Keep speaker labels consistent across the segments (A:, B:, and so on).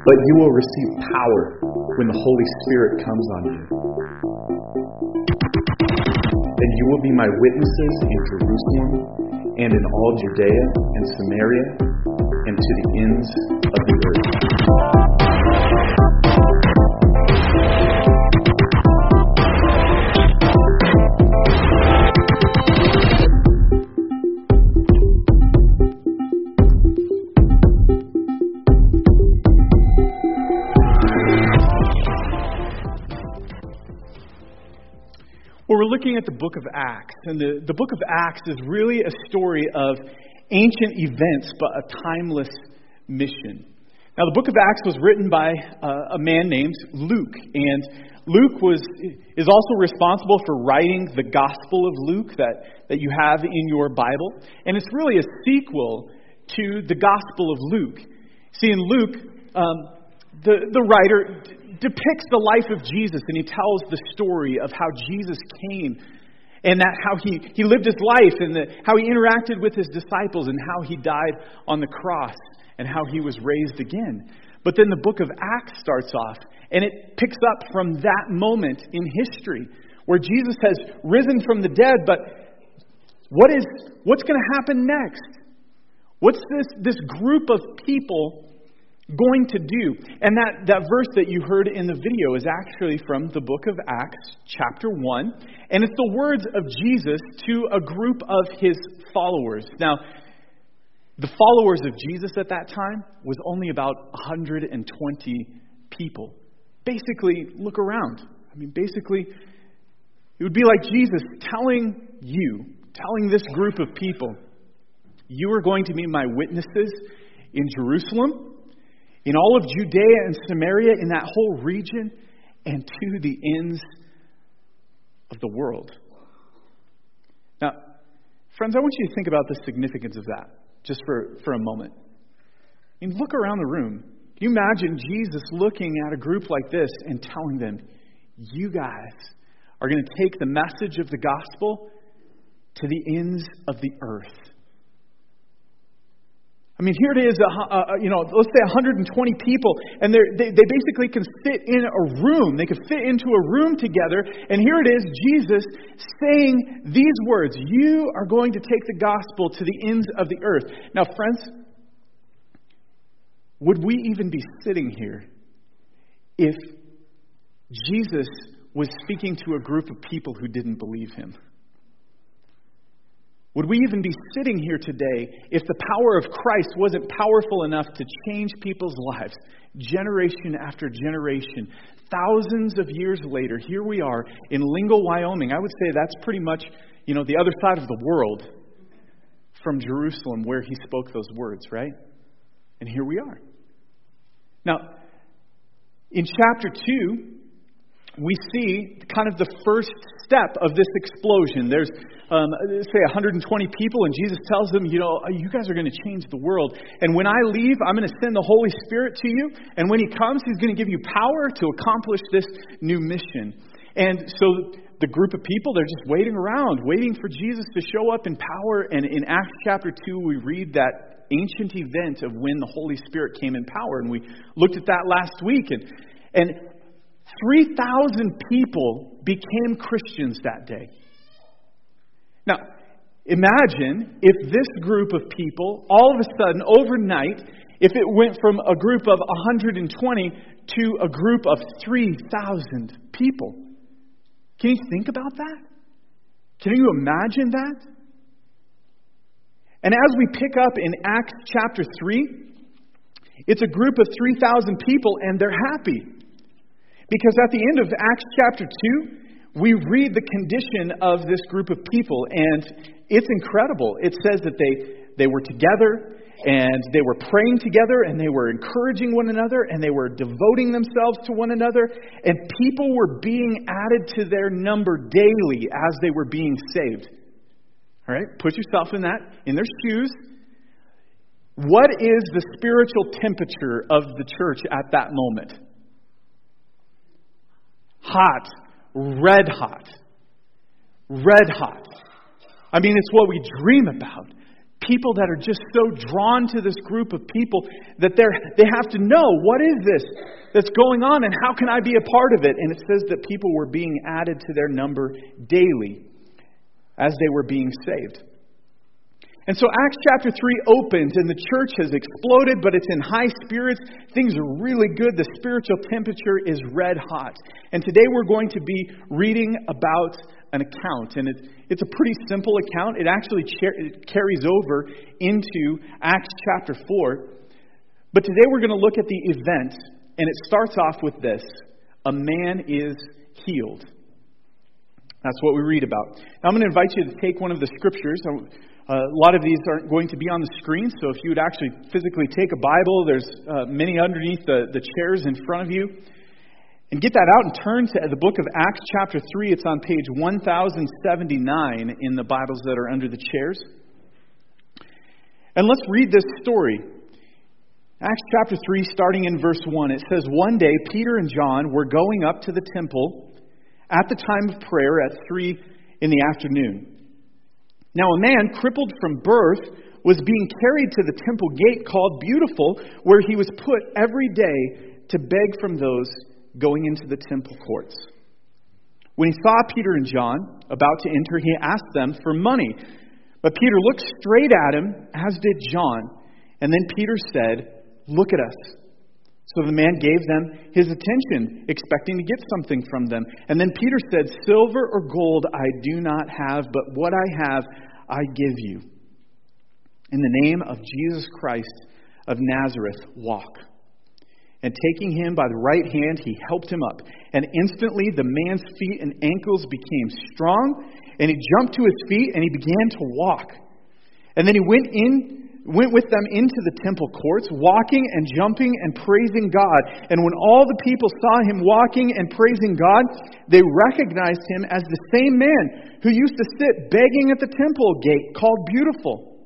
A: But you will receive power when the Holy Spirit comes on you. Then you will be my witnesses in Jerusalem and in all Judea and Samaria and to the ends of the
B: looking at the book of Acts, and the, the book of Acts is really a story of ancient events, but a timeless mission. Now, the book of Acts was written by uh, a man named Luke, and Luke was, is also responsible for writing the Gospel of Luke that, that you have in your Bible, and it's really a sequel to the Gospel of Luke. See, in Luke, um, the, the writer depicts the life of Jesus and he tells the story of how Jesus came and that how he, he lived his life and the, how he interacted with his disciples and how he died on the cross and how he was raised again. But then the book of Acts starts off and it picks up from that moment in history where Jesus has risen from the dead, but what is what's going to happen next? What's this, this group of people going to do. And that, that verse that you heard in the video is actually from the book of Acts, chapter 1. And it's the words of Jesus to a group of his followers. Now, the followers of Jesus at that time was only about 120 people. Basically, look around. I mean, basically, it would be like Jesus telling you, telling this group of people, you are going to be my witnesses in Jerusalem, in all of Judea and Samaria, in that whole region, and to the ends of the world. Now, friends, I want you to think about the significance of that just for, for a moment. I mean, look around the room. Can you imagine Jesus looking at a group like this and telling them, You guys are going to take the message of the gospel to the ends of the earth. I mean, here it is, uh, uh, you know, let's say 120 people, and they, they basically can fit in a room. They can fit into a room together, and here it is, Jesus saying these words You are going to take the gospel to the ends of the earth. Now, friends, would we even be sitting here if Jesus was speaking to a group of people who didn't believe him? Would we even be sitting here today if the power of Christ wasn't powerful enough to change people's lives, generation after generation? Thousands of years later, here we are in Lingle, Wyoming. I would say that's pretty much, you know, the other side of the world from Jerusalem where he spoke those words, right? And here we are. Now, in chapter 2, we see kind of the first step of this explosion. There's, um, say, 120 people, and Jesus tells them, you know, you guys are going to change the world. And when I leave, I'm going to send the Holy Spirit to you. And when He comes, He's going to give you power to accomplish this new mission. And so the group of people, they're just waiting around, waiting for Jesus to show up in power. And in Acts chapter 2, we read that ancient event of when the Holy Spirit came in power. And we looked at that last week. And, and 3,000 people became Christians that day. Now, imagine if this group of people, all of a sudden, overnight, if it went from a group of 120 to a group of 3,000 people. Can you think about that? Can you imagine that? And as we pick up in Acts chapter 3, it's a group of 3,000 people and they're happy. Because at the end of Acts chapter 2, we read the condition of this group of people, and it's incredible. It says that they, they were together, and they were praying together, and they were encouraging one another, and they were devoting themselves to one another, and people were being added to their number daily as they were being saved. All right? Put yourself in that, in their shoes. What is the spiritual temperature of the church at that moment? Hot, red hot. Red hot. I mean, it's what we dream about. people that are just so drawn to this group of people that they're, they have to know what is this that's going on and how can I be a part of it? And it says that people were being added to their number daily as they were being saved. And so Acts chapter 3 opens and the church has exploded, but it's in high spirits. Things are really good. The spiritual temperature is red hot. And today we're going to be reading about an account. And it, it's a pretty simple account. It actually it carries over into Acts chapter 4. But today we're going to look at the event, and it starts off with this A man is healed. That's what we read about. Now, I'm going to invite you to take one of the scriptures. Uh, a lot of these aren't going to be on the screen, so if you would actually physically take a Bible, there's uh, many underneath the, the chairs in front of you. And get that out and turn to the book of Acts, chapter 3. It's on page 1079 in the Bibles that are under the chairs. And let's read this story. Acts chapter 3, starting in verse 1, it says, One day Peter and John were going up to the temple at the time of prayer at 3 in the afternoon. Now, a man crippled from birth was being carried to the temple gate called Beautiful, where he was put every day to beg from those going into the temple courts. When he saw Peter and John about to enter, he asked them for money. But Peter looked straight at him, as did John. And then Peter said, Look at us. So the man gave them his attention, expecting to get something from them. And then Peter said, Silver or gold I do not have, but what I have I give you. In the name of Jesus Christ of Nazareth, walk. And taking him by the right hand, he helped him up. And instantly the man's feet and ankles became strong, and he jumped to his feet and he began to walk. And then he went in went with them into the temple courts, walking and jumping and praising God. And when all the people saw him walking and praising God, they recognized him as the same man who used to sit begging at the temple gate called Beautiful.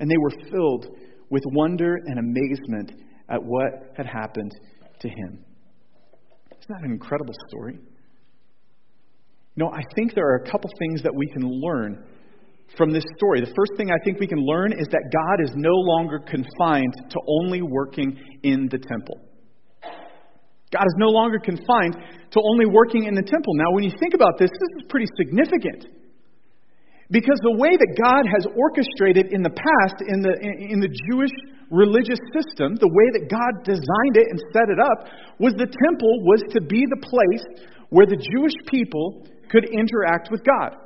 B: And they were filled with wonder and amazement at what had happened to him. Isn't that an incredible story? You know, I think there are a couple things that we can learn from this story. The first thing I think we can learn is that God is no longer confined to only working in the temple. God is no longer confined to only working in the temple. Now, when you think about this, this is pretty significant. Because the way that God has orchestrated in the past, in the, in the Jewish religious system, the way that God designed it and set it up, was the temple was to be the place where the Jewish people could interact with God.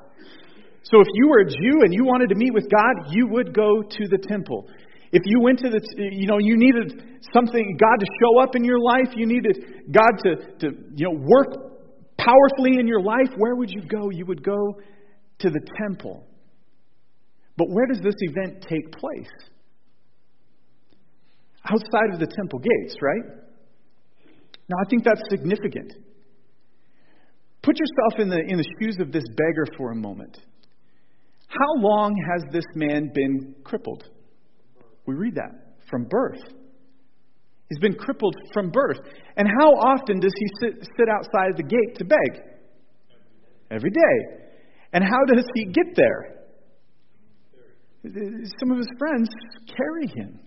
B: So if you were a Jew and you wanted to meet with God, you would go to the temple. If you went to the, you know, you needed something, God to show up in your life, you needed God to, to you know, work powerfully in your life, where would you go? You would go to the temple. But where does this event take place? Outside of the temple gates, right? Now, I think that's significant. Put yourself in the, in the shoes of this beggar for a moment. How long has this man been crippled? We read that from birth. He's been crippled from birth. And how often does he sit, sit outside the gate to beg? Every day. And how does he get there? Some of his friends carry him.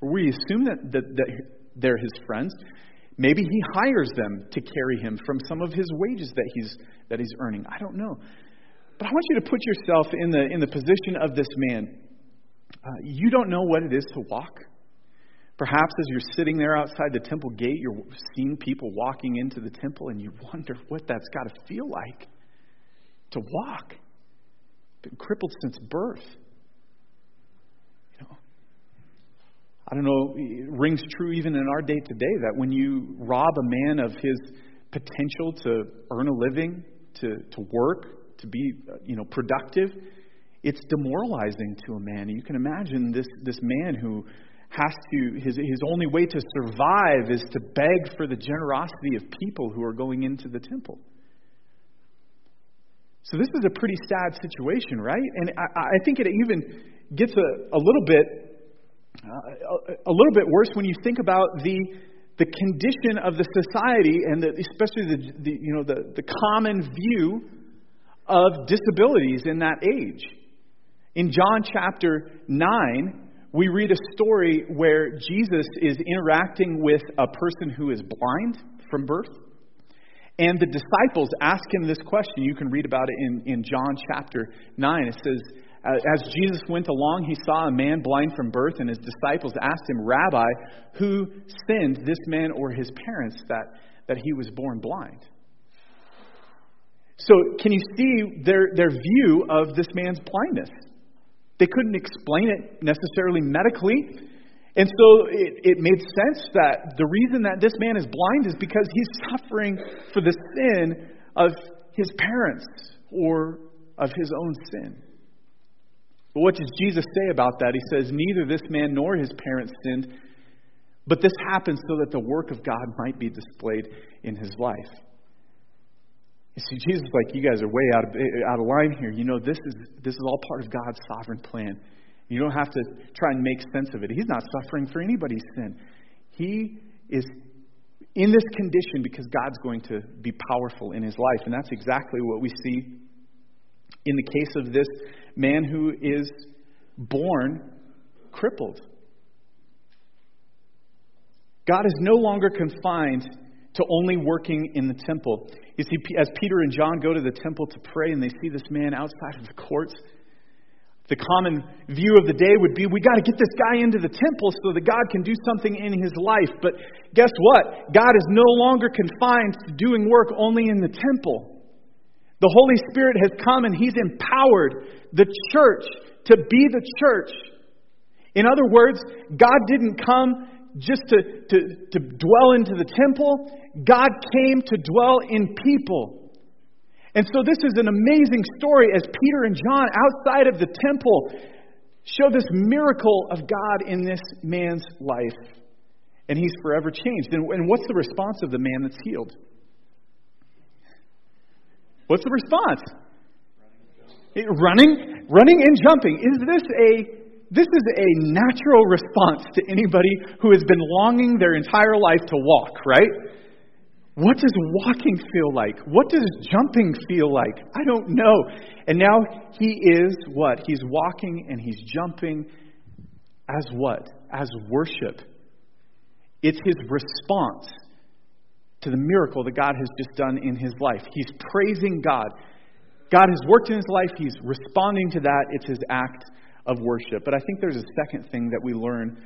B: We assume that, that, that they're his friends. Maybe he hires them to carry him from some of his wages that he's, that he's earning. I don't know. But I want you to put yourself in the, in the position of this man. Uh, you don't know what it is to walk. Perhaps as you're sitting there outside the temple gate, you're seeing people walking into the temple, and you wonder what that's got to feel like to walk. Been crippled since birth. You know, I don't know, it rings true even in our day today that when you rob a man of his potential to earn a living, to, to work, to be you know, productive, it's demoralizing to a man. You can imagine this, this man who has to, his, his only way to survive is to beg for the generosity of people who are going into the temple. So this is a pretty sad situation, right? And I, I think it even gets a, a little bit uh, a little bit worse when you think about the the condition of the society and the, especially the, the you know the, the common view of disabilities in that age. In John chapter 9, we read a story where Jesus is interacting with a person who is blind from birth. And the disciples ask him this question. You can read about it in, in John chapter 9. It says, uh, As Jesus went along, he saw a man blind from birth, and his disciples asked him, Rabbi, who sinned, this man or his parents, that, that he was born blind? So, can you see their, their view of this man's blindness? They couldn't explain it necessarily medically. And so it, it made sense that the reason that this man is blind is because he's suffering for the sin of his parents or of his own sin. But what does Jesus say about that? He says, Neither this man nor his parents sinned, but this happened so that the work of God might be displayed in his life. You see, Jesus is like, You guys are way out of, eh, out of line here. You know, this is, this is all part of God's sovereign plan. You don't have to try and make sense of it. He's not suffering for anybody's sin. He is in this condition because God's going to be powerful in his life. And that's exactly what we see in the case of this man who is born crippled. God is no longer confined to only working in the temple. You see, as Peter and John go to the temple to pray and they see this man outside of the courts, the common view of the day would be we got to get this guy into the temple so that God can do something in his life. But guess what? God is no longer confined to doing work only in the temple. The Holy Spirit has come and he's empowered the church to be the church. In other words, God didn't come just to, to, to dwell into the temple, God came to dwell in people. And so, this is an amazing story as Peter and John, outside of the temple, show this miracle of God in this man's life. And he's forever changed. And, and what's the response of the man that's healed? What's the response? Running, running and jumping. Is this a this is a natural response to anybody who has been longing their entire life to walk, right? What does walking feel like? What does jumping feel like? I don't know. And now he is what? He's walking and he's jumping as what? As worship. It's his response to the miracle that God has just done in his life. He's praising God. God has worked in his life. He's responding to that. It's his act of worship. But I think there's a second thing that we learn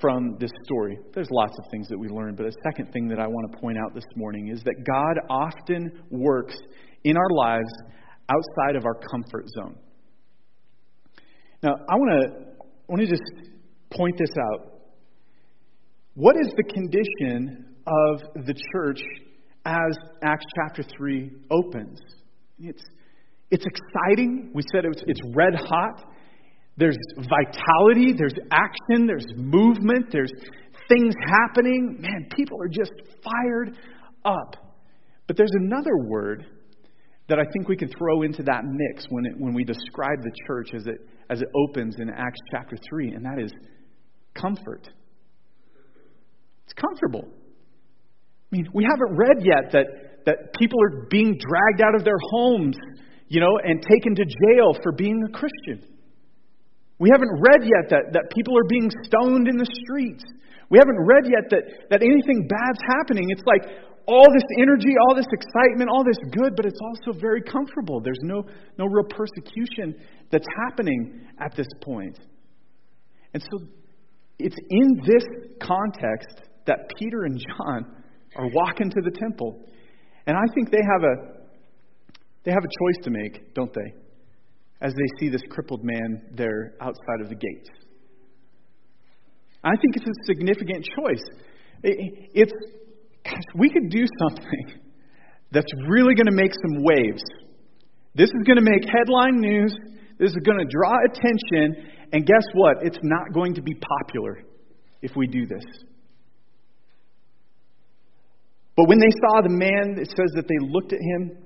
B: from this story. There's lots of things that we learn, but a second thing that I want to point out this morning is that God often works in our lives outside of our comfort zone. Now, I want to I want to just point this out. What is the condition of the church as Acts chapter 3 opens? It's, it's exciting. We said it's, it's red hot. There's vitality, there's action, there's movement, there's things happening. Man, people are just fired up. But there's another word that I think we can throw into that mix when, it, when we describe the church as it, as it opens in Acts chapter 3, and that is comfort. It's comfortable. I mean, we haven't read yet that, that people are being dragged out of their homes, you know, and taken to jail for being a Christian. We haven't read yet that, that people are being stoned in the streets. We haven't read yet that, that anything bad's happening. It's like all this energy, all this excitement, all this good, but it's also very comfortable. There's no, no real persecution that's happening at this point. And so it's in this context that Peter and John are walking to the temple. And I think they have a they have a choice to make, don't they? As they see this crippled man there outside of the gates. I think it's a significant choice. It's, gosh, we could do something that's really going to make some waves. This is going to make headline news. This is going to draw attention. And guess what? It's not going to be popular if we do this. But when they saw the man, it says that they looked at him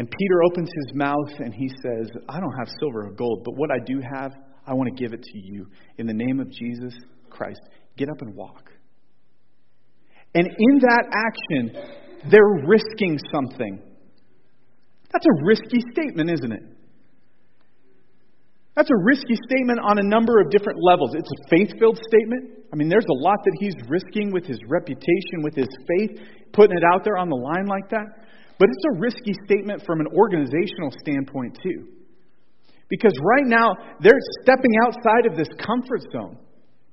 B: and Peter opens his mouth and he says, I don't have silver or gold, but what I do have, I want to give it to you. In the name of Jesus Christ, get up and walk. And in that action, they're risking something. That's a risky statement, isn't it? That's a risky statement on a number of different levels. It's a faith filled statement. I mean, there's a lot that he's risking with his reputation, with his faith, putting it out there on the line like that. But it's a risky statement from an organizational standpoint, too. Because right now, they're stepping outside of this comfort zone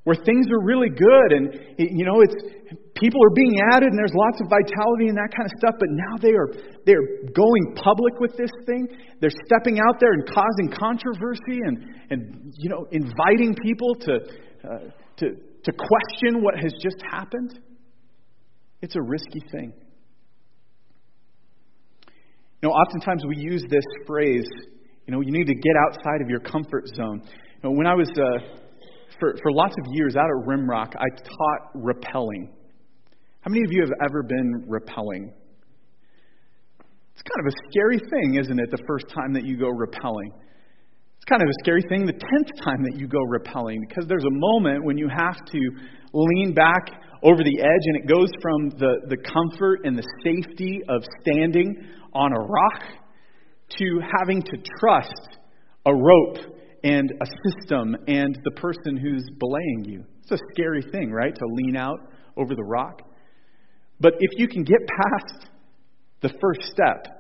B: where things are really good and you know it's people are being added and there's lots of vitality and that kind of stuff but now they are they're going public with this thing. They're stepping out there and causing controversy and and you know inviting people to uh, to to question what has just happened. It's a risky thing you know oftentimes we use this phrase you know you need to get outside of your comfort zone you know, when i was uh, for, for lots of years out at Rimrock, I taught rappelling. How many of you have ever been rappelling? It's kind of a scary thing, isn't it, the first time that you go rappelling? It's kind of a scary thing the tenth time that you go rappelling because there's a moment when you have to lean back over the edge and it goes from the, the comfort and the safety of standing on a rock to having to trust a rope and a system and the person who's belaying you. It's a scary thing, right? To lean out over the rock. But if you can get past the first step,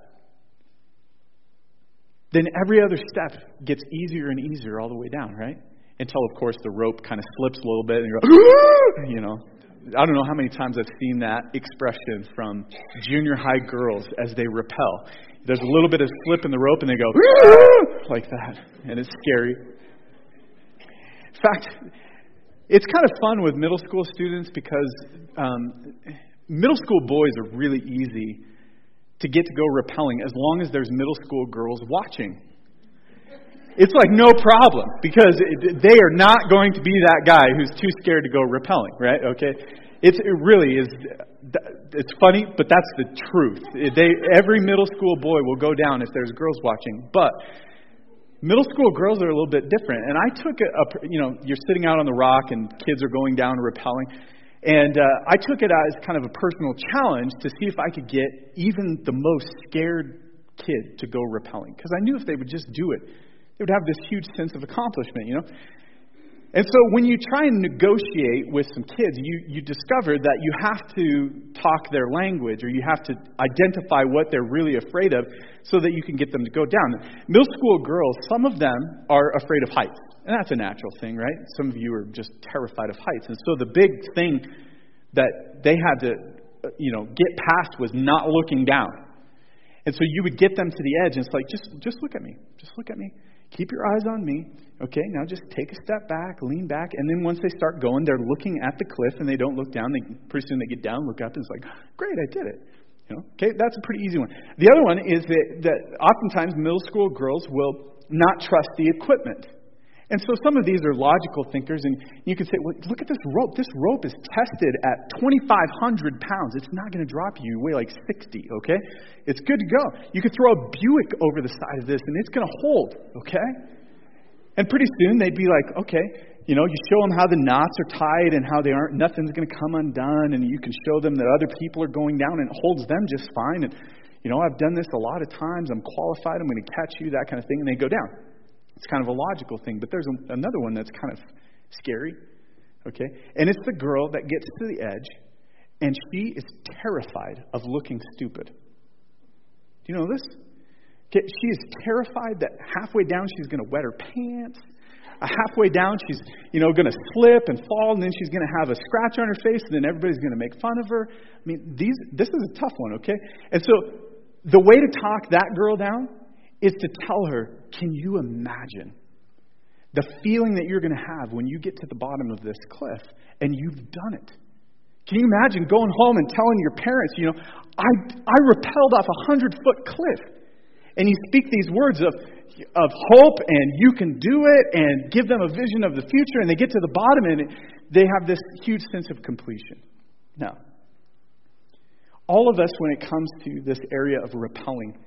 B: then every other step gets easier and easier all the way down, right? Until, of course, the rope kind of slips a little bit and you go, you know. I don't know how many times I've seen that expression from junior high girls as they rappel there's a little bit of slip in the rope and they go like that, and it's scary. In fact, it's kind of fun with middle school students because um, middle school boys are really easy to get to go rappelling as long as there's middle school girls watching. It's like no problem because they are not going to be that guy who's too scared to go rappelling, right? Okay? It's, it really is it's funny, but that's the truth. They, every middle school boy will go down if there's girls watching. But middle school girls are a little bit different. And I took a, a you know, you're sitting out on the rock and kids are going down and rappelling. And uh, I took it as kind of a personal challenge to see if I could get even the most scared kid to go rappelling. Because I knew if they would just do it, they would have this huge sense of accomplishment, you know? And so when you try and negotiate with some kids, you, you discover that you have to talk their language or you have to identify what they're really afraid of so that you can get them to go down. Middle school girls, some of them are afraid of heights. And that's a natural thing, right? Some of you are just terrified of heights. And so the big thing that they had to, you know, get past was not looking down. And so you would get them to the edge and it's like, just, just look at me. Just look at me. Keep your eyes on me. Okay, now just take a step back, lean back, and then once they start going, they're looking at the cliff and they don't look down. They pretty soon they get down, look up, and it's like, great, I did it. You know, okay, that's a pretty easy one. The other one is that, that oftentimes middle school girls will not trust the equipment. And so some of these are logical thinkers, and you can say, well, look at this rope. This rope is tested at 2,500 pounds. It's not going to drop you. You weigh like 60, okay? It's good to go. You could throw a Buick over the side of this, and it's going to hold, okay? And pretty soon they'd be like, okay, you know, you show them how the knots are tied and how they aren't, nothing's going to come undone, and you can show them that other people are going down, and it holds them just fine. And, you know, I've done this a lot of times. I'm qualified. I'm going to catch you, that kind of thing. And they go down. It's kind of a logical thing, but there's a, another one that's kind of scary. Okay? And it's the girl that gets to the edge and she is terrified of looking stupid. Do you know this? Okay, she is terrified that halfway down she's going to wet her pants. Uh, halfway down she's, you know, going to slip and fall, and then she's going to have a scratch on her face, and then everybody's going to make fun of her. I mean, these, this is a tough one, okay? And so the way to talk that girl down is to tell her, can you imagine the feeling that you're going to have when you get to the bottom of this cliff and you've done it? Can you imagine going home and telling your parents, you know, I, I rappelled off a hundred foot cliff? And you speak these words of, of hope and you can do it and give them a vision of the future and they get to the bottom and they have this huge sense of completion. Now, all of us, when it comes to this area of rappelling,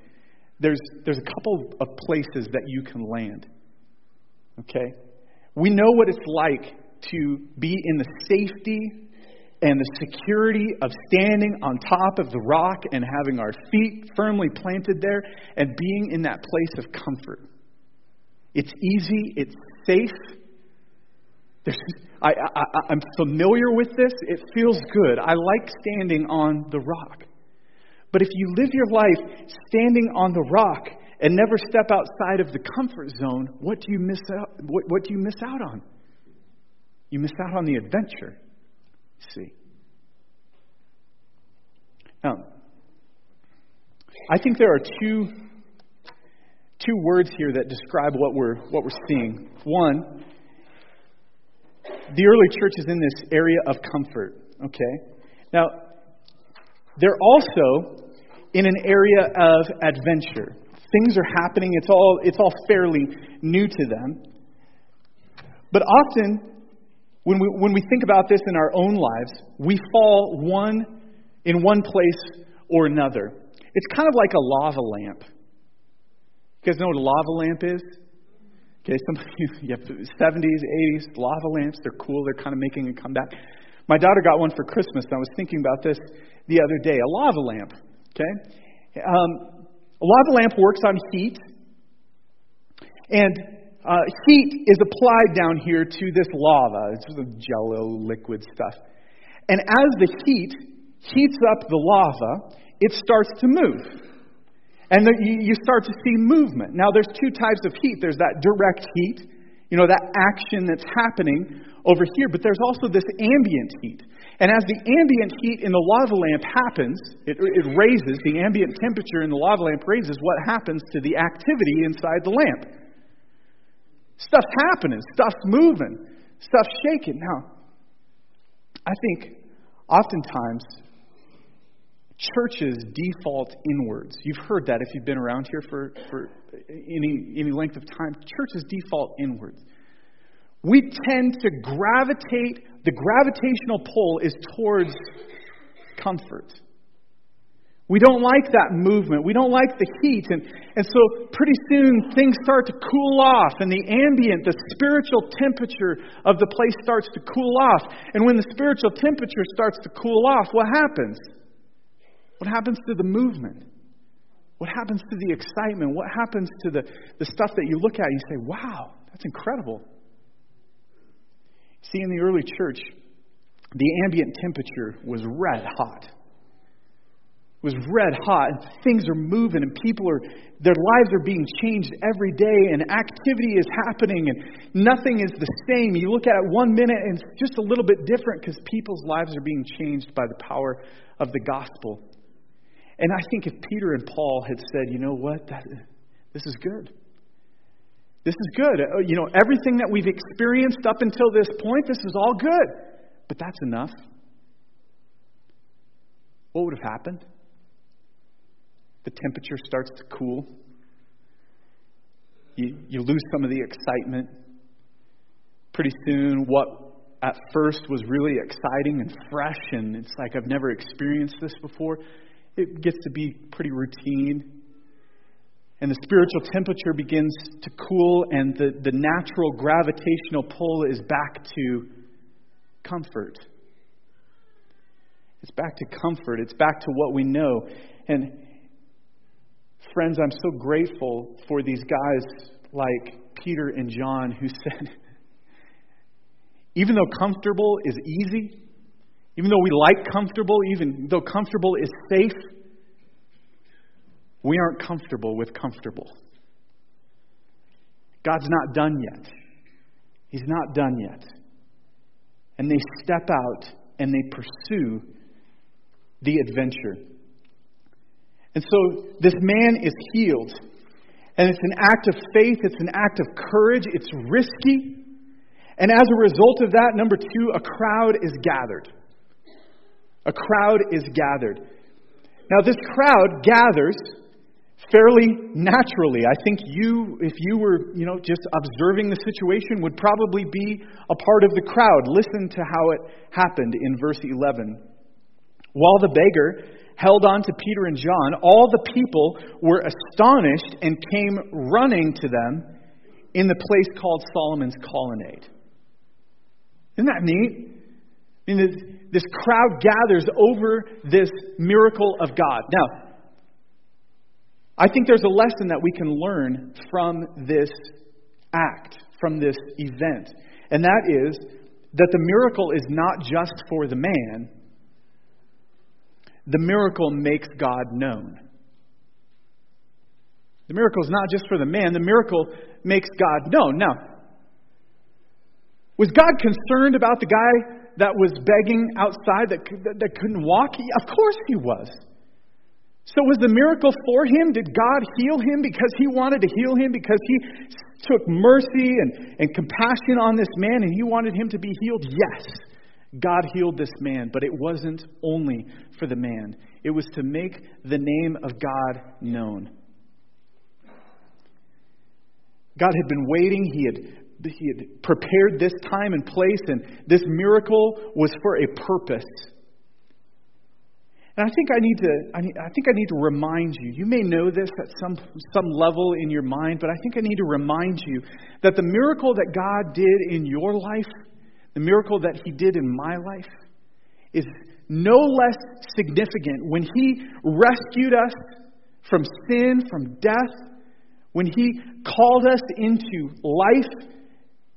B: there's, there's a couple of places that you can land. Okay? We know what it's like to be in the safety and the security of standing on top of the rock and having our feet firmly planted there and being in that place of comfort. It's easy, it's safe. I, I, I'm familiar with this. It feels good. I like standing on the rock. But if you live your life standing on the rock and never step outside of the comfort zone, what do you miss out, what, what do you miss out on? You miss out on the adventure. See. Now, I think there are two two words here that describe what we're what we're seeing. One, the early church is in this area of comfort. Okay, now they're also in an area of adventure. Things are happening. It's all it's all fairly new to them. But often, when we when we think about this in our own lives, we fall one in one place or another. It's kind of like a lava lamp. You guys know what a lava lamp is? Okay, some you have 70s, 80s lava lamps. They're cool. They're kind of making a comeback. My daughter got one for Christmas, and I was thinking about this the other day. A lava lamp. Okay, um, a lava lamp works on heat, and uh, heat is applied down here to this lava. It's a jello liquid stuff. And as the heat heats up the lava, it starts to move. And the, you start to see movement. Now, there's two types of heat there's that direct heat, you know, that action that's happening over here, but there's also this ambient heat. And as the ambient heat in the lava lamp happens, it, it raises, the ambient temperature in the lava lamp raises, what happens to the activity inside the lamp? Stuff's happening, stuff's moving, stuff's shaking. Now, I think oftentimes churches default inwards. You've heard that if you've been around here for, for any, any length of time. Churches default inwards. We tend to gravitate, the gravitational pull is towards comfort. We don't like that movement. We don't like the heat. And, and so pretty soon things start to cool off, and the ambient, the spiritual temperature of the place starts to cool off. And when the spiritual temperature starts to cool off, what happens? What happens to the movement? What happens to the excitement? What happens to the, the stuff that you look at and you say, wow, that's incredible? See, in the early church, the ambient temperature was red hot. It was red hot. Things are moving, and people are, their lives are being changed every day, and activity is happening, and nothing is the same. You look at it one minute, and it's just a little bit different because people's lives are being changed by the power of the gospel. And I think if Peter and Paul had said, you know what, that, this is good. This is good. Uh, you know, everything that we've experienced up until this point, this is all good. But that's enough. What would have happened? The temperature starts to cool. You, you lose some of the excitement. Pretty soon, what at first was really exciting and fresh, and it's like I've never experienced this before, it gets to be pretty routine. And the spiritual temperature begins to cool, and the, the natural gravitational pull is back to comfort. It's back to comfort. It's back to what we know. And, friends, I'm so grateful for these guys like Peter and John who said, even though comfortable is easy, even though we like comfortable, even though comfortable is safe, we aren't comfortable with comfortable. God's not done yet. He's not done yet. And they step out and they pursue the adventure. And so this man is healed. And it's an act of faith, it's an act of courage, it's risky. And as a result of that, number two, a crowd is gathered. A crowd is gathered. Now, this crowd gathers fairly naturally. I think you, if you were, you know, just observing the situation, would probably be a part of the crowd. Listen to how it happened in verse 11. While the beggar held on to Peter and John, all the people were astonished and came running to them in the place called Solomon's Colonnade. Isn't that neat? I mean, this this crowd gathers over this miracle of God. Now, I think there's a lesson that we can learn from this act, from this event. And that is that the miracle is not just for the man, the miracle makes God known. The miracle is not just for the man, the miracle makes God known. Now, was God concerned about the guy that was begging outside that, that couldn't walk? Of course he was. So was the miracle for him? Did God heal him because he wanted to heal him, because he took mercy and, and compassion on this man and he wanted him to be healed? Yes, God healed this man, but it wasn't only for the man, it was to make the name of God known. God had been waiting. He had he had prepared this time and place, and this miracle was for a purpose. And I think I need to I, need, I think I need to remind you. You may know this at some some level in your mind, but I think I need to remind you that the miracle that God did in your life, the miracle that he did in my life is no less significant when he rescued us from sin, from death, when he called us into life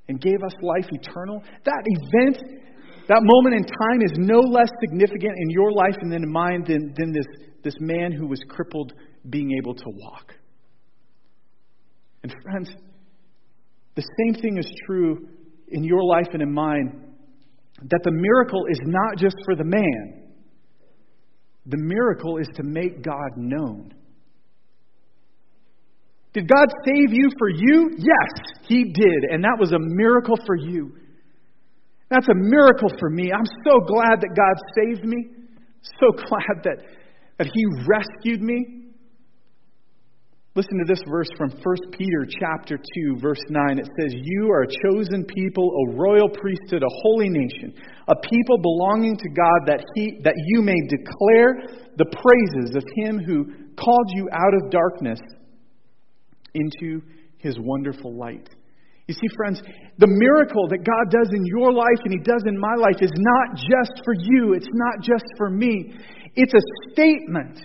B: and gave us life eternal. That event, that moment in time is no less significant in your life and in mine than, than this, this man who was crippled being able to walk. And friends, the same thing is true in your life and in mine that the miracle is not just for the man, the miracle is to make God known. Did God save you for you? Yes, He did. And that was a miracle for you. That's a miracle for me. I'm so glad that God saved me. So glad that, that He rescued me. Listen to this verse from 1 Peter chapter 2 verse 9 it says you are a chosen people a royal priesthood a holy nation a people belonging to God that he that you may declare the praises of him who called you out of darkness into his wonderful light. You see, friends, the miracle that God does in your life and He does in my life is not just for you, it's not just for me. It's a statement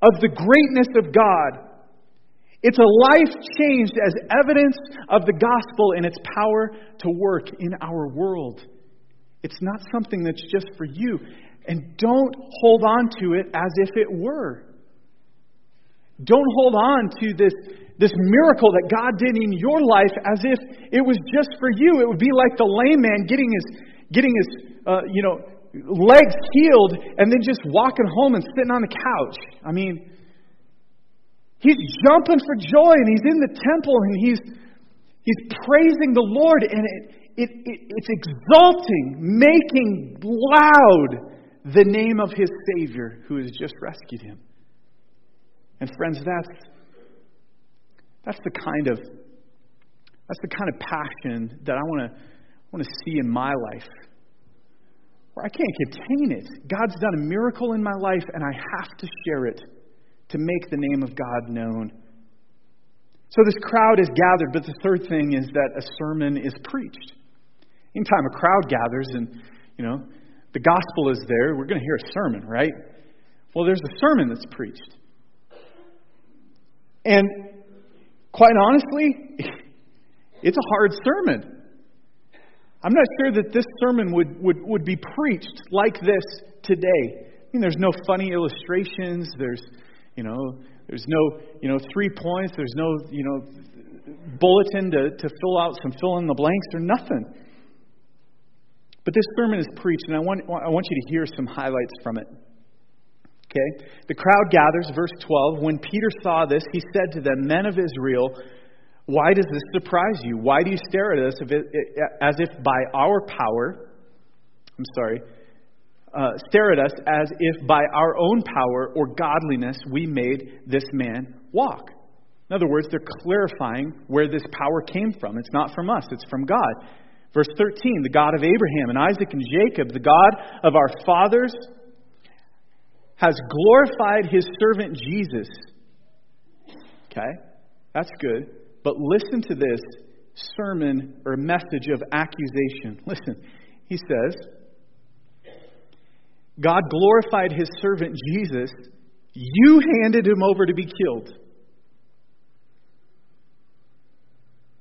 B: of the greatness of God. It's a life changed as evidence of the gospel and its power to work in our world. It's not something that's just for you. And don't hold on to it as if it were. Don't hold on to this this miracle that God did in your life as if it was just for you. It would be like the lame man getting his, getting his uh, you know, legs healed and then just walking home and sitting on the couch. I mean, he's jumping for joy and he's in the temple and he's, he's praising the Lord and it, it, it, it's exalting, making loud the name of his Savior who has just rescued him. And friends, that's that's the kind of that's the kind of passion that I want to want to see in my life. Where I can't contain it. God's done a miracle in my life and I have to share it to make the name of God known. So this crowd is gathered, but the third thing is that a sermon is preached. Anytime a crowd gathers and, you know, the gospel is there, we're going to hear a sermon, right? Well, there's a sermon that's preached. And Quite honestly, it's a hard sermon. I'm not sure that this sermon would, would, would be preached like this today. I mean, there's no funny illustrations. There's, you know, there's no, you know, three points. There's no, you know, bulletin to, to fill out some fill in the blanks or nothing. But this sermon is preached, and I want, I want you to hear some highlights from it. Okay? The crowd gathers, verse 12. When Peter saw this, he said to them, Men of Israel, why does this surprise you? Why do you stare at us as if by our power, I'm sorry, uh, stare at us as if by our own power or godliness we made this man walk? In other words, they're clarifying where this power came from. It's not from us, it's from God. Verse 13, the God of Abraham and Isaac and Jacob, the God of our fathers, has glorified his servant Jesus. Okay? That's good. But listen to this sermon or message of accusation. Listen. He says, God glorified his servant Jesus. You handed him over to be killed.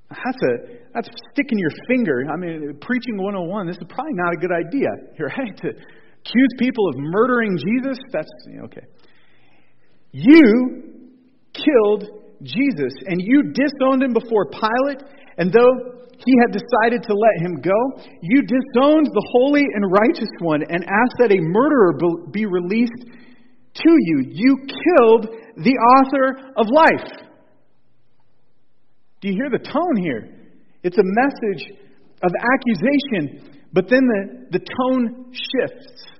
B: That's a that's sticking your finger. I mean, preaching 101. This is probably not a good idea, right? To accuse people of murdering Jesus. That's okay. You killed Jesus, and you disowned him before Pilate, and though he had decided to let him go, you disowned the holy and righteous one and asked that a murderer be released to you. You killed the author of life. Do you hear the tone here? It's a message of accusation, but then the, the tone shifts.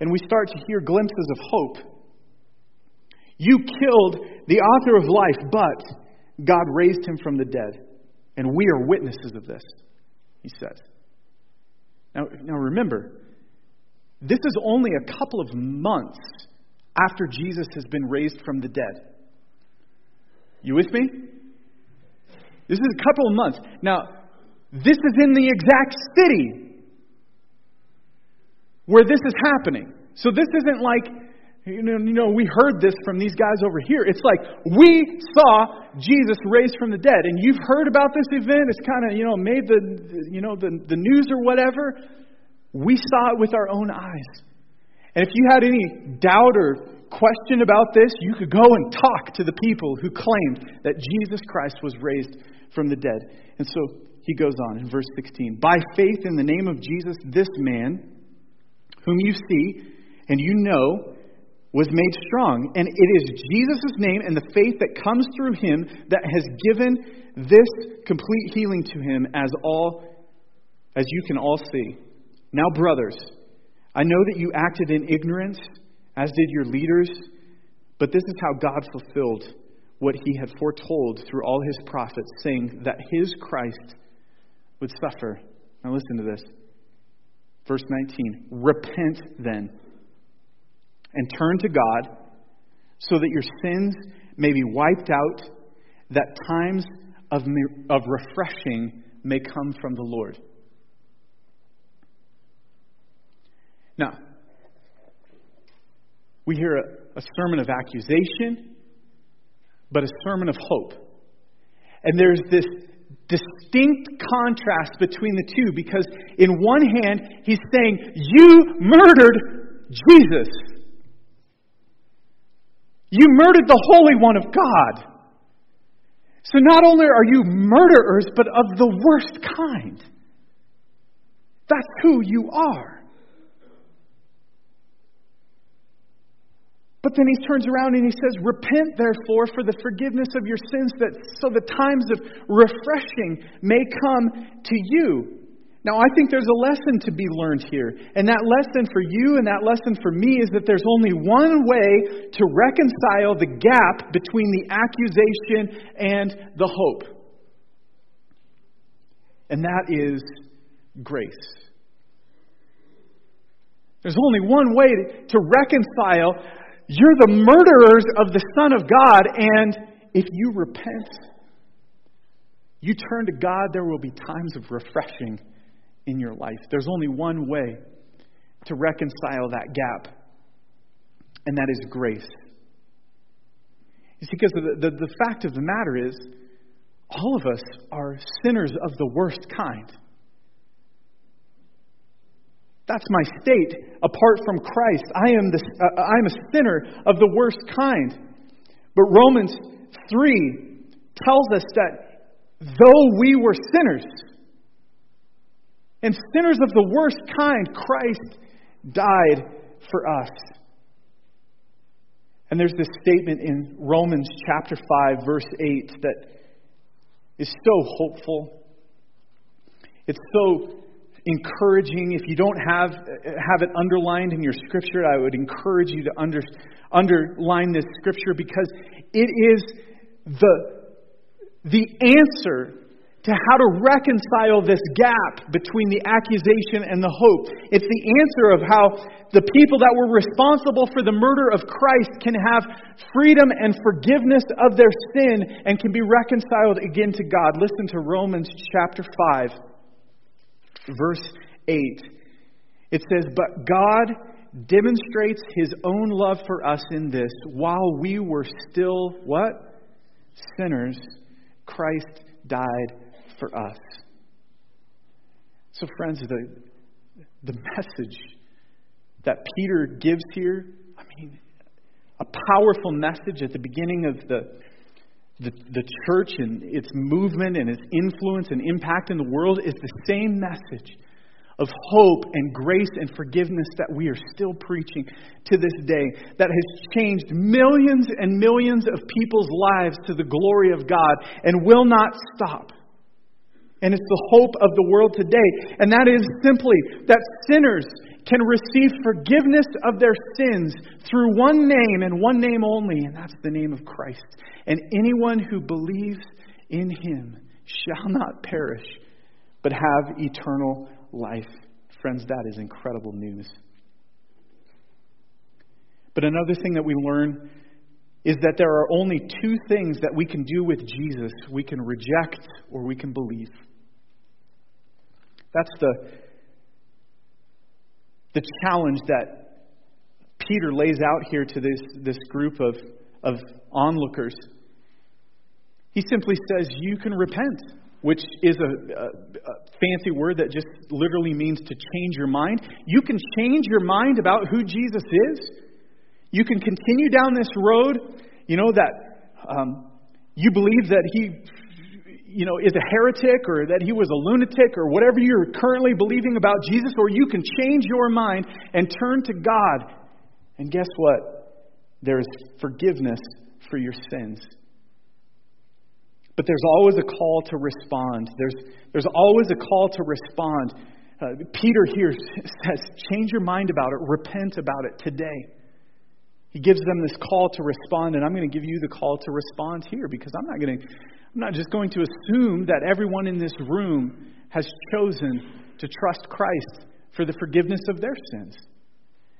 B: And we start to hear glimpses of hope. You killed the author of life, but God raised him from the dead. And we are witnesses of this, he says. Now, now remember, this is only a couple of months after Jesus has been raised from the dead. You with me? This is a couple of months. Now, this is in the exact city where this is happening. So this isn't like, you know, you know, we heard this from these guys over here. It's like we saw Jesus raised from the dead, and you've heard about this event. It's kind of, you know, made the, you know, the, the news or whatever. We saw it with our own eyes. And if you had any doubt or question about this, you could go and talk to the people who claimed that Jesus Christ was raised from the dead. And so he goes on in verse 16 By faith in the name of Jesus, this man, whom you see and you know, was made strong. And it is Jesus' name and the faith that comes through him that has given this complete healing to him as all as you can all see. Now, brothers, I know that you acted in ignorance as did your leaders. But this is how God fulfilled what he had foretold through all his prophets, saying that his Christ would suffer. Now listen to this. Verse 19 Repent then, and turn to God, so that your sins may be wiped out, that times of, of refreshing may come from the Lord. Now, we hear a, a sermon of accusation, but a sermon of hope. And there's this distinct contrast between the two because, in one hand, he's saying, You murdered Jesus. You murdered the Holy One of God. So not only are you murderers, but of the worst kind. That's who you are. But then he turns around and he says, Repent therefore for the forgiveness of your sins, that so the times of refreshing may come to you. Now, I think there's a lesson to be learned here. And that lesson for you and that lesson for me is that there's only one way to reconcile the gap between the accusation and the hope. And that is grace. There's only one way to reconcile you're the murderers of the Son of God, and if you repent, you turn to God, there will be times of refreshing in your life. There's only one way to reconcile that gap, and that is grace. You see, because the, the, the fact of the matter is, all of us are sinners of the worst kind. That's my state apart from Christ. I am, the, uh, I am a sinner of the worst kind. But Romans 3 tells us that though we were sinners, and sinners of the worst kind, Christ died for us. And there's this statement in Romans chapter 5, verse 8, that is so hopeful. It's so encouraging. If you don't have, have it underlined in your scripture, I would encourage you to under, underline this scripture because it is the, the answer to how to reconcile this gap between the accusation and the hope. It's the answer of how the people that were responsible for the murder of Christ can have freedom and forgiveness of their sin and can be reconciled again to God. Listen to Romans chapter 5 verse 8. It says, But God demonstrates his own love for us in this while we were still what? Sinners. Christ died for us. So, friends, the, the message that Peter gives here, I mean, a powerful message at the beginning of the, the, the church and its movement and its influence and impact in the world is the same message of hope and grace and forgiveness that we are still preaching to this day, that has changed millions and millions of people's lives to the glory of God and will not stop. And it's the hope of the world today. And that is simply that sinners can receive forgiveness of their sins through one name and one name only, and that's the name of Christ. And anyone who believes in him shall not perish, but have eternal life. Friends, that is incredible news. But another thing that we learn is that there are only two things that we can do with Jesus we can reject or we can believe. That's the, the challenge that Peter lays out here to this, this group of, of onlookers. He simply says, You can repent which is a, a, a, fancy word that just literally means to change your mind. You can change your mind about who Jesus is. You can continue down this road, you know, that um, you believe that he, you know, is a heretic or that he was a lunatic or whatever you're currently believing about Jesus, or you can change your mind and turn to God. And guess what? There is forgiveness for your sins. But there's always a call to respond. There's, there's always a call to respond. Uh, Peter here says, change your mind about it, repent about it today. He gives them this call to respond, and I'm going to give you the call to respond here because I'm not going to, I'm not just going to assume that everyone in this room has chosen to trust Christ for the forgiveness of their sins.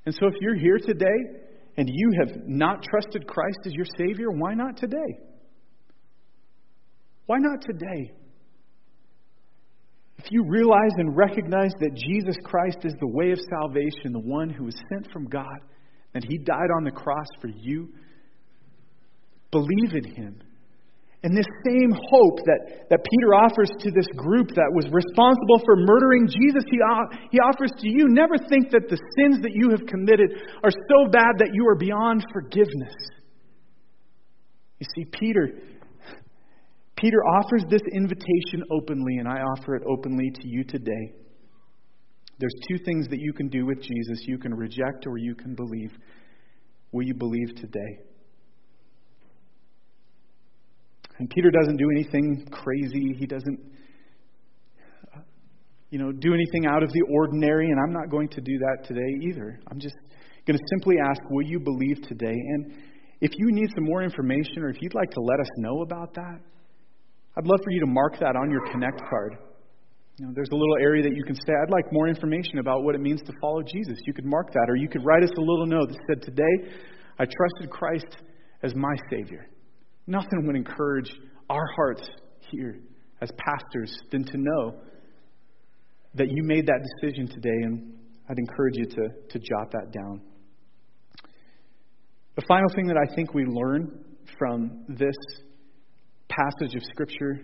B: And so if you're here today and you have not trusted Christ as your Savior, why not today? Why not today? If you realize and recognize that Jesus Christ is the way of salvation, the one who was sent from God, and He died on the cross for you, believe in Him. And this same hope that, that Peter offers to this group that was responsible for murdering Jesus, he, he offers to you. Never think that the sins that you have committed are so bad that you are beyond forgiveness. You see, Peter Peter offers this invitation openly, and I offer it openly to you today. There's two things that you can do with Jesus you can reject or you can believe. Will you believe today? And Peter doesn't do anything crazy. He doesn't, you know, do anything out of the ordinary, and I'm not going to do that today either. I'm just going to simply ask, will you believe today? And if you need some more information or if you'd like to let us know about that, I'd love for you to mark that on your Connect card. You know, there's a little area that you can say, I'd like more information about what it means to follow Jesus. You could mark that, or you could write us a little note that said, Today, I trusted Christ as my Savior. Nothing would encourage our hearts here as pastors than to know that you made that decision today, and I'd encourage you to, to jot that down. The final thing that I think we learn from this passage of Scripture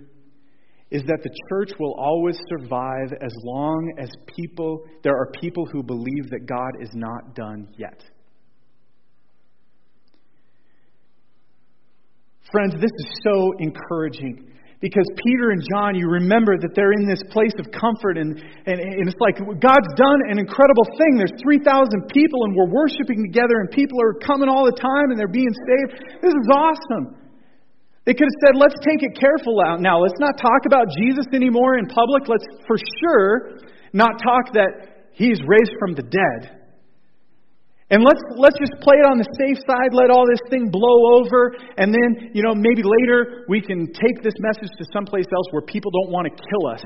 B: is that the church will always survive as long as people there are people who believe that God is not done yet. Friends, this is so encouraging because Peter and John, you remember that they're in this place of comfort, and, and, and it's like God's done an incredible thing. There's 3,000 people, and we're worshiping together, and people are coming all the time, and they're being saved. This is awesome. They could have said, let's take it careful out now. Let's not talk about Jesus anymore in public. Let's for sure not talk that he's raised from the dead. And let's let's just play it on the safe side, let all this thing blow over, and then, you know, maybe later we can take this message to someplace else where people don't want to kill us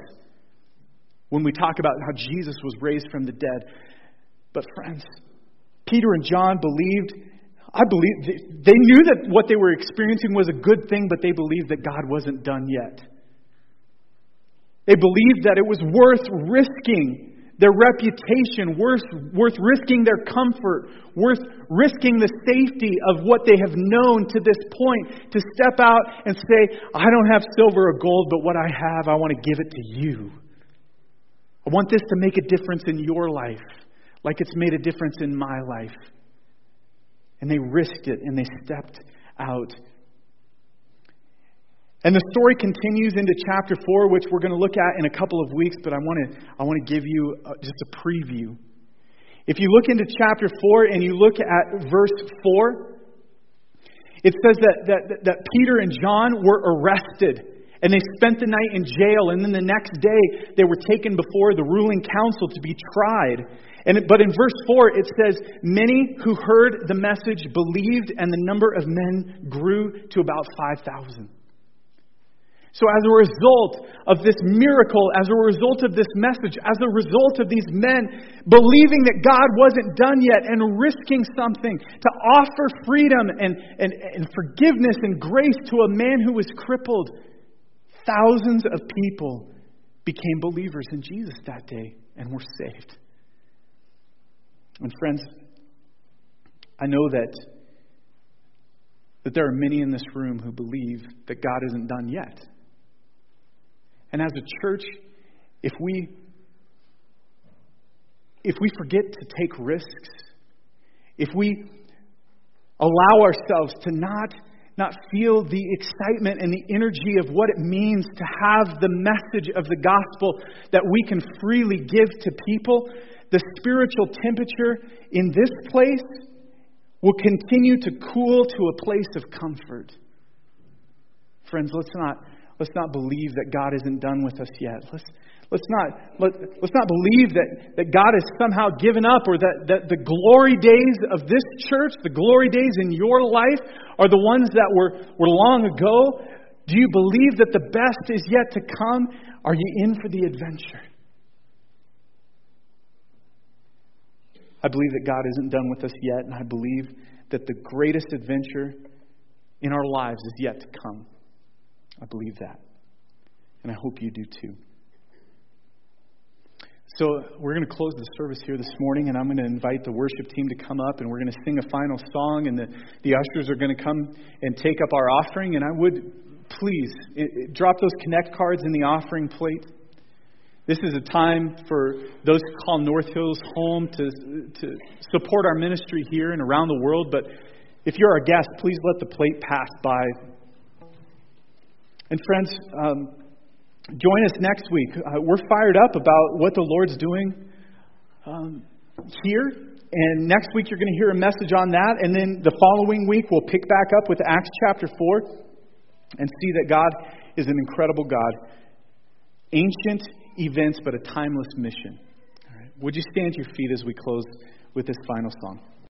B: when we talk about how Jesus was raised from the dead. But friends, Peter and John believed I believe they knew that what they were experiencing was a good thing, but they believed that God wasn't done yet. They believed that it was worth risking their reputation, worth, worth risking their comfort, worth risking the safety of what they have known to this point, to step out and say, I don't have silver or gold, but what I have, I want to give it to you. I want this to make a difference in your life, like it's made a difference in my life. And they risked it and they stepped out and the story continues into chapter 4, which we're going to look at in a couple of weeks, but I want to, I want to give you uh, just a preview. If you look into chapter 4 and you look at verse 4, it says that, that, that Peter and John were arrested and they spent the night in jail, and then the next day they were taken before the ruling council to be tried. And, but in verse 4, it says, Many who heard the message believed, and the number of men grew to about 5,000. So, as a result of this miracle, as a result of this message, as a result of these men believing that God wasn't done yet and risking something to offer freedom and, and, and forgiveness and grace to a man who was crippled, thousands of people became believers in Jesus that day and were saved. And, friends, I know that, that there are many in this room who believe that God isn't done yet. And as a church, if we if we forget to take risks, if we allow ourselves to not not feel the excitement and the energy of what it means to have the message of the gospel that we can freely give to people, the spiritual temperature in this place will continue to cool to a place of comfort. Friends, let's not Let's not believe that God isn't done with us yet. Let's, let's, not, let, let's not believe that, that God has somehow given up or that, that the glory days of this church, the glory days in your life, are the ones that were, were long ago. Do you believe that the best is yet to come? Are you in for the adventure? I believe that God isn't done with us yet, and I believe that the greatest adventure in our lives is yet to come. I believe that. And I hope you do too. So, we're going to close the service here this morning, and I'm going to invite the worship team to come up, and we're going to sing a final song, and the, the ushers are going to come and take up our offering. And I would please it, it, drop those connect cards in the offering plate. This is a time for those who call North Hills home to, to support our ministry here and around the world. But if you're our guest, please let the plate pass by and friends, um, join us next week. Uh, we're fired up about what the Lord's doing um, here. And next week, you're going to hear a message on that. And then the following week, we'll pick back up with Acts chapter 4 and see that God is an incredible God. Ancient events, but a timeless mission. Would you stand to your feet as we close with this final song?